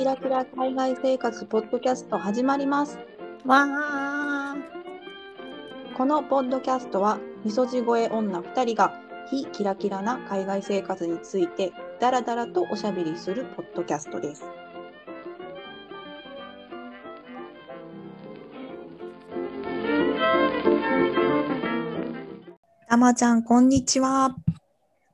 キラキラ海外生活ポッドキャスト始まります。わあ。このポッドキャストは、みそじ声女2人が非キラキラな海外生活についてダラダラとおしゃべりするポッドキャストです。たまちゃん、こんにちは。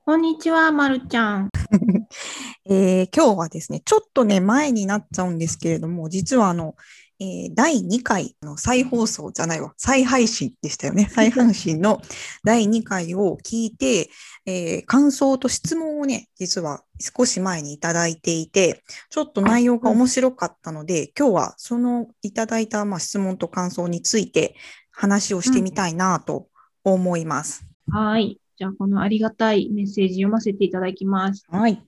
こんにちは、まるちゃん。えー今日はですね、ちょっとね、前になっちゃうんですけれども、実はあの、えー第2回の再放送じゃないわ、再配信でしたよね。再配信の第2回を聞いて、えー感想と質問をね、実は少し前にいただいていて、ちょっと内容が面白かったので、今日はそのいただいた、まあ、質問と感想について話をしてみたいなと思います。はい。じゃあ、このありがたいメッセージ読ませていただきます。はい。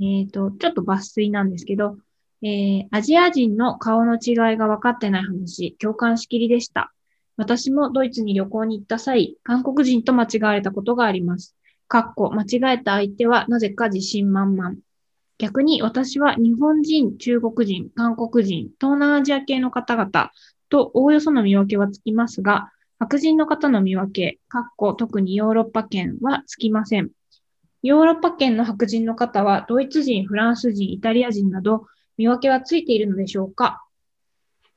えっ、と、ちょっと抜粋なんですけど、えーアジア人の顔の違いが分かってない話、共感しきりでした。私もドイツに旅行に行った際、韓国人と間違われたことがあります。かっこ、間違えた相手はなぜか自信満々。逆に私は日本人、中国人、韓国人、東南アジア系の方々とおおよその見分けはつきますが、白人の方の見分け、かっこ特にヨーロッパ圏はつきません。ヨーロッパ圏の白人の方はドイツ人、フランス人、イタリア人など見分けはついているのでしょうか？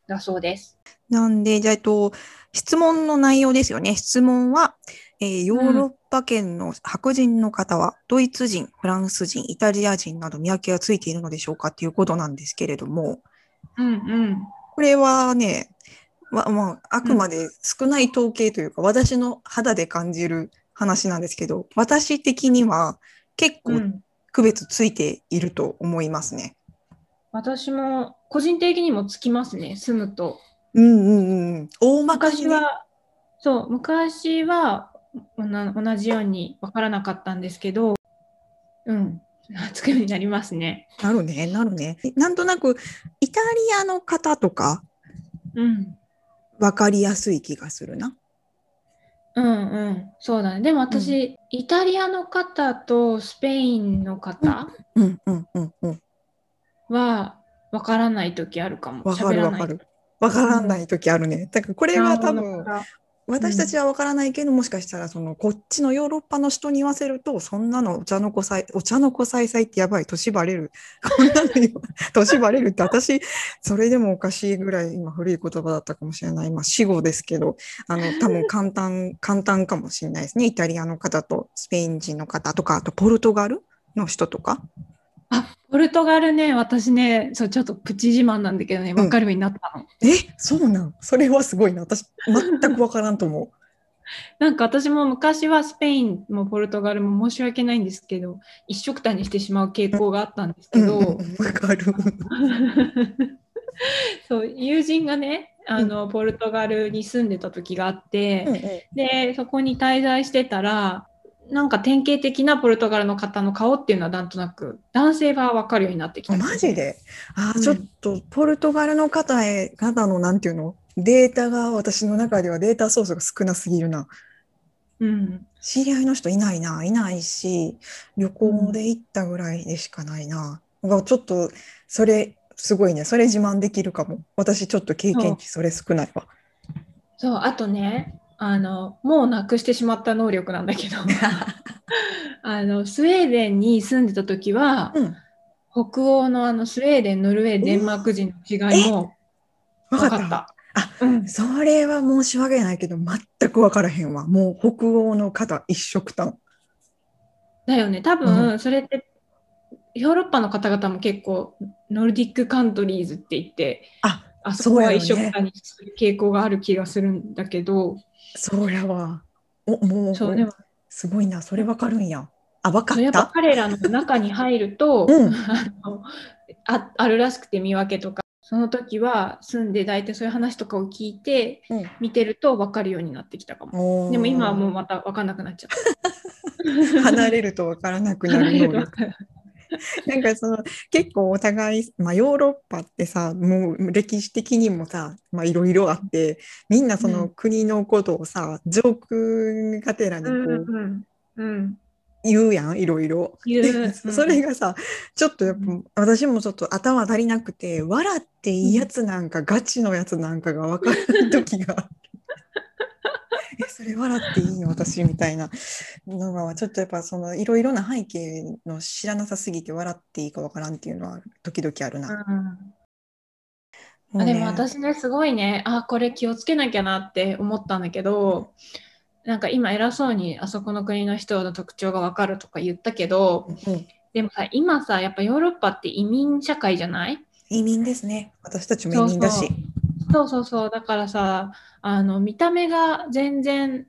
だそうです。なんで、じゃあ、えっと、質問の内容ですよね。質問は、えーヨーロッパ圏の白人の方は、ドイツ人、フランス人、イタリア人など見分けがついているのでしょうか？っていうことなんですけれども、うんうん。これはね、ままあ、あくまで少ない統計というか、私の肌で感じる話なんですけど、私的には結構うん、区別ついていると思いますね。私も個人的にもつきますね、住むと。うんうんうん。大まかにね。昔は、そう、昔は同じように分からなかったんですけど、うん、つくようになりますね。なるね、なるね。なんとなく、イタリアの方とか、うん。わかりやすい気がするな。うんうん、そうだね。でも私、イタリアの方とスペインの方うんうんうんうん。は分からない時あるかも。わかるわかる。わからない時あるね。だからここれは多分、私たちはわからないけど、もしかしたらそのこっちのヨーロッパの人に言わせると、そんなのお茶の子さい、お茶の子さいさいってやばい、年バレる。こんなの言わ年バレるって私、それでもおかしいぐらい今古い言葉だったかもしれない。今死語ですけど、あの多分簡単、簡単かもしれないですね。イタリアの方とスペイン人の方とか、あとポルトガルの人とか。あ、ポルトガルね、私ね、そう、ちょっとプチ自慢なんだけどね、分かるようになったの。え、そうなん？それはすごいな。私、全くわからんと思う。なんか私も昔はスペインもポルトガルも申し訳ないんですけど、一緒くたにしてしまう傾向があったんですけど、うんうん。そう、友人がね、あの、ポルトガルに住んでた時があって、で、そこに滞在してたら、なんか典型的なポルトガルの方の顔っていうのはなんとなく男性は分かるようになってきた。マジで？あー、うんちょっとポルトガルの方へ方のなんていうの？データが私の中ではデータソースが少なすぎるな。うん。知り合いの人いないな、いないし、旅行で行ったぐらいでしかないな。がちょっとそれすごいね。それ自慢できるかも。私ちょっと経験値それ少ないわ。そう、あとね、あの、もうなくしてしまった能力なんだけど、あの、スウェーデンに住んでた時は、うん。北欧のあのスウェーデン、ノルウェー、デンマーク人の違いもわかった。分かった。あうん、それは申し訳ないけど、全く分からへんわ。もう北欧の方一緒くた。だよね、多う分それって、ヨーロッパの方々も結構、 Nordic countries って言って、あ、あそこは一緒くたにする傾向がある気がするんだけど、そうやわ。お、もう、そう、でも、すごいな。それ分かるんや。あ、分かった？彼らの中に入ると、うん あのああるらしくて見分けとか、その時は住んで大体そういう話とかを聞いて、うん見てると分かるようになってきたかも。でも今はもうまた分かんなくなっちゃった。離れると分からなくなる能力。なんかその結構お互い、まあ、ヨーロッパってさもう歴史的にもさまあいろいろあってみんなそうのん国のことをさ、ジョークがてらにこう、うんうんうん言うやんいろいろ。それがさちょっとやっぱ私もちょっと頭足りなくて笑っていいやつなんかガチのやつなんかが分からない時がある。えそれ笑っていいの？私みたいな。のがちょっとやっぱそのいろいろな背景の知らなさすぎて笑っていいか分からんっていうのは時々あるな。うん。ね。あでも私ね、すごいね、あ、これ気をつけなきゃなって思ったんだけど、なんか今偉そうにあそこの国の人の特徴がわかるとか言ったけど、うん。でもさ、今さ、やっぱヨーロッパって移民社会じゃない？移民ですね。私たちも移民だし。そうそうそう、だからさ、あの見た目が全然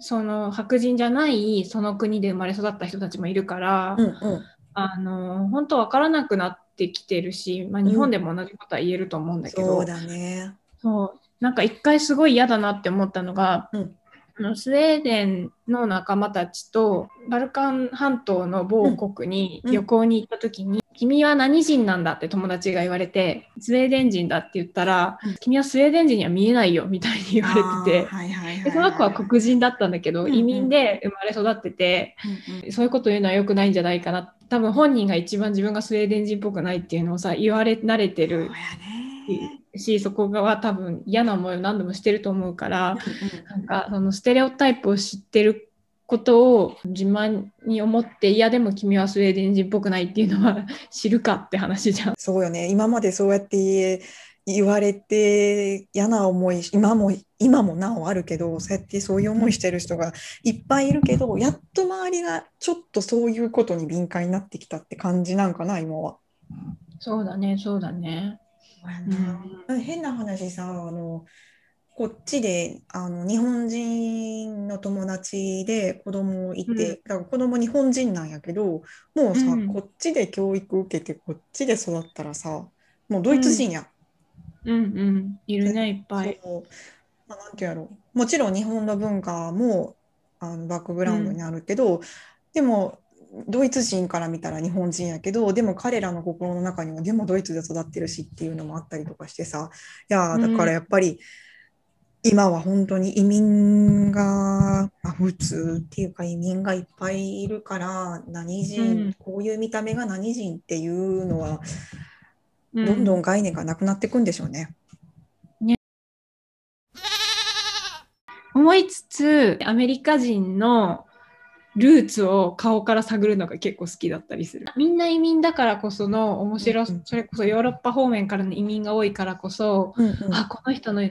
その白人じゃないその国で生まれ育った人たちもいるから、うんうん。あの本当わからなくなってきてるし、まあ、日本でも同じことは言えると思うんだけど、そうだね。そう。なんか一回すごい嫌だなって思ったのが、うん。あのスウェーデンの仲間たちとバルカン半島の某国にうん。旅行に行った時に、君は何人なんだ？って友達が言われてスウェーデン人だって言ったら、うん君はスウェーデン人には見えないよみたいに言われてて。あーはいはいはいでその子は黒人だったんだけど、うんうん移民で生まれ育ってて、うんうんそういうこと言うのは良くないんじゃないかな多分本人が一番自分がスウェーデン人っぽくないっていうのをさ言われ慣れてる。しそこが多分嫌な思いを何度もしてると思うからなんかそのステレオタイプを知ってることを自慢に思っていやでも君はスウェーデン人っぽくないっていうのは知るかって話じゃん。そうよね。今までそうやって言われて嫌な思い、今も今もなおあるけど、そうやってそういう思いしてる人がいっぱいいるけど、やっと周りがちょっとそういうことに敏感になってきたって感じなんかな、今は。そうだねそうだね。変な話さ、あの、こっちであの日本人の友達で子供いて、うん。だから子供日本人なんやけど、もうさ、うん。こっちで教育受けて、こっちで育ったらさ、もうドイツ人や。うん。うんいるねいっぱい。まあ、なんてやろ。もちろん日本の文化もあのバックグラウンドにあるけど、でもドイツ人から見たら日本人やけどでも彼らの心の中にはでもドイツで育ってるしっていうのもあったりとかしてさいやーだからやっぱり今は本当に移民が、まあ、普通っていうか移民がいっぱいいるから何人、うん。こういう見た目が何人っていうのはうどんどん概念がなくなっていくんでしょうね。思いつつアメリカ人のルーツを顔から探るのが結構好きだったりする。みんな移民だからこその面白うんうん。それこそヨーロッパ方面からの移民が多いからこそ、うんうん。あこの人の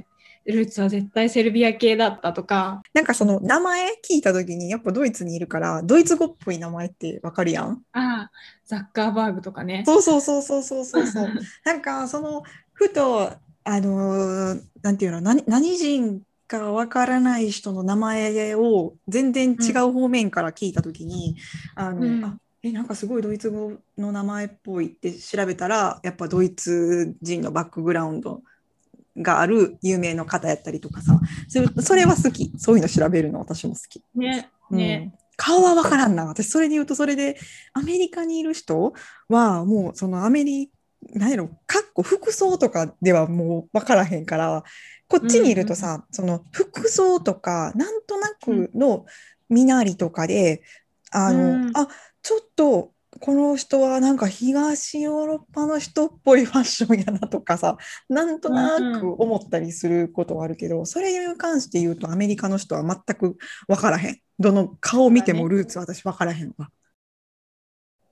ルーツは絶対セルビア系だったとか。なんかその名前聞いた時にやっぱドイツにいるからドイツ語っぽい名前ってわかるやん？あザッカーバーグとかね。そうそうそうそうそうそうそう。なんかそのふとあのーなんていうの？何何人かわからない人の名前を全然違う方面から聞いた時に、あのうん。あえなんかすごいドイツ語の名前っぽいって調べたらやっぱドイツ人のバックグラウンドがある有名な方やったりとかさ。それそれは好き。そういうの調べるの私も好き。ねね、うん。顔は分からんな。私、それで言うと、それで、アメリカにいる人は、もう、そのアメリカ、なんやろ、かっこ服装とかではもう分からへんから、こっちにいるとさ、その服装とか、なんとなくの身なりとかで、あの、うん。あ、ちょっと、この人はなんか東ヨーロッパの人っぽいファッションやなとかさ、なんとなく思ったりすることはあるけど、それに関して言うとアメリカの人は全く分からへん。どの顔見てもルーツ私分からへんわ。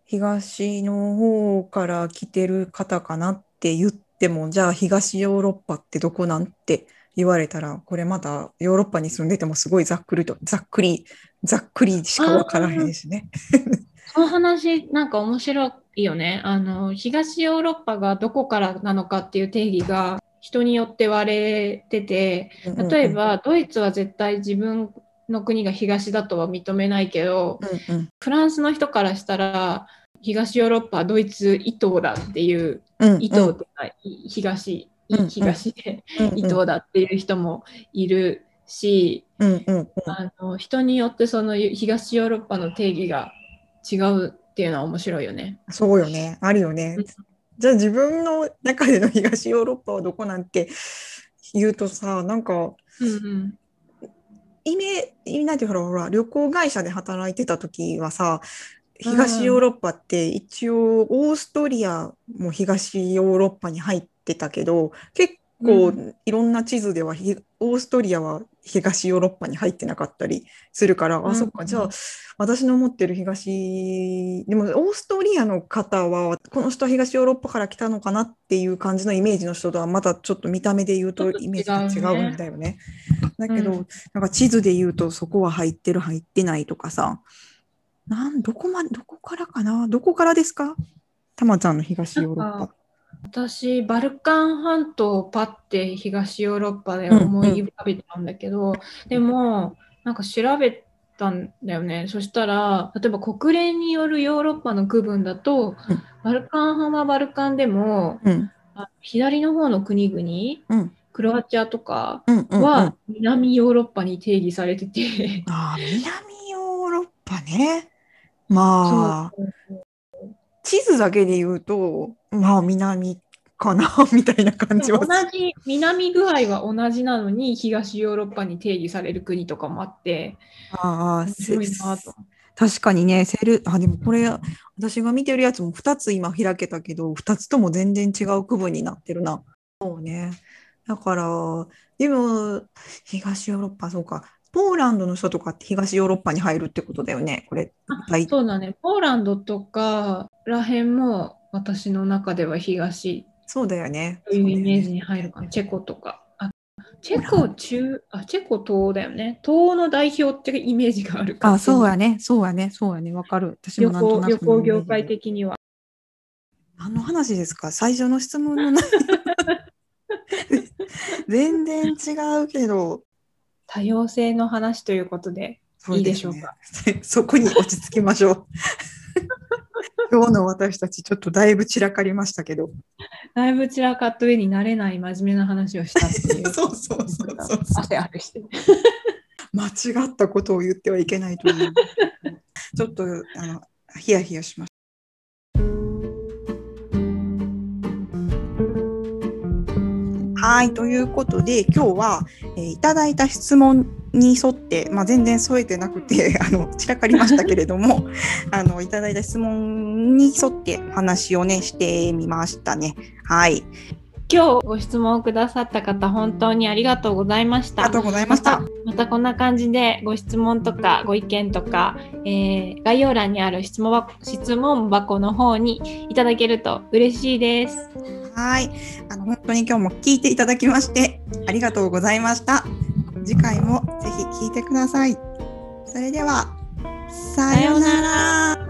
東の方から来てる方かなって言っても、じゃあ東ヨーロッパってどこなんって言われたら、これまたヨーロッパに住んでてもすごいざっくりと、ざっくり、ざっくりしか分からへんしね。その話なんか面白いよね。あの東ヨーロッパがどこからなのかっていう定義が人によって割れてて例えばドイツは絶対自分の国が東だとは認めないけどうんうん。フランスの人からしたら東ヨーロッパはドイツ伊東だっていう伊東っていうのはい東うんうん。東で伊東だっていう人もいるしうんうんうん。あの人によってその東ヨーロッパの定義が違うっていうのは面白いよね。そうよね。あるよねうん。じゃあ自分の中での東ヨーロッパはどこなんて言うとさ、なんかうんイメージ、なんていうのほら、旅行会社で働いてた時はさ、東ヨーロッパって一応オーストリアも東ヨーロッパに入ってたけど結構いろんな地図ではひオーストリアは東ヨーロッパに入ってなかったりするから、うん。あそっか。じゃあ私の持ってる東でもオーストリアの方はこの人は東ヨーロッパから来たのかなっていう感じのイメージの人とはまたちょっと見た目で言うとイメージが違うんだよね。だけど、うん。なんか地図で言うとそこは入ってる入ってないとかさ。なんどこまどこからかな？どこからですか？たまちゃんの東ヨーロッパ。私、バルカン半島をパッて東ヨーロッパで思い浮かべたんだけど、でも、なんか調べたんだよね。そしたら、例えば国連によるヨーロッパの区分だと、うん。バルカン派はバルカンでも、うん。あ左の方の国々、うん。クロアチアとかうんうんうん、は南ヨーロッパに定義されてて、あー南ヨーロッパね。まあ、地図だけで言うと、まあ南かな みたいな感じ同は。じ南具合は同じなのに東ヨーロッパに定義される国とかもあってああ、面白いなと。確かにね、セル、あ、でもこれ、私が見てるやつも2つ今開けたけど、2つとも全然違う区分になってるな。そうね。だから、でも、東ヨーロッパ、そうか。ポーランドの人とかって東ヨーロッパに入るってことだよね、これ。大そうだね、ポーランドとからへんも私の中では東そうだよね。というイメージに入るかな、チェコとか。あチェコ中、あ、チェコ東だよね。東の代表っていうイメージがあるから。あ、そうやね、そうやね、そうやね、わかる。私もなんとなく旅行業界的には。何の話ですか？最初の質問の 全然違うけど。多様性の話ということで、いいでしょうか？そ こに落ち着きましょう。今日の私たちちょっとだいぶ散らかりましたけど。だいぶ散らかった上になれない真面目な話をしたっていう。そうそうそうそう。汗あるして。間違ったことを言ってはいけないと思う。ちょっとあのヒヤヒヤしました。はい、ということで今日は、えーいただいた質問に沿って、まあ、全然添えてなくて あの散らかりましたけれども あのいただいた質問に沿って話をねしてみましたね。はい、今日ご質問をくださった方、本当にありがとうございましたありが。とうございました。またこんな感じでご質問とかご意見とか、えー概要欄にある質問箱質問箱の方にいただけると嬉しいです。はい。あの、本当に今日も聞いていただきまして、ありがとうございました。次回もぜひ聞いてください。それでは、さようなら。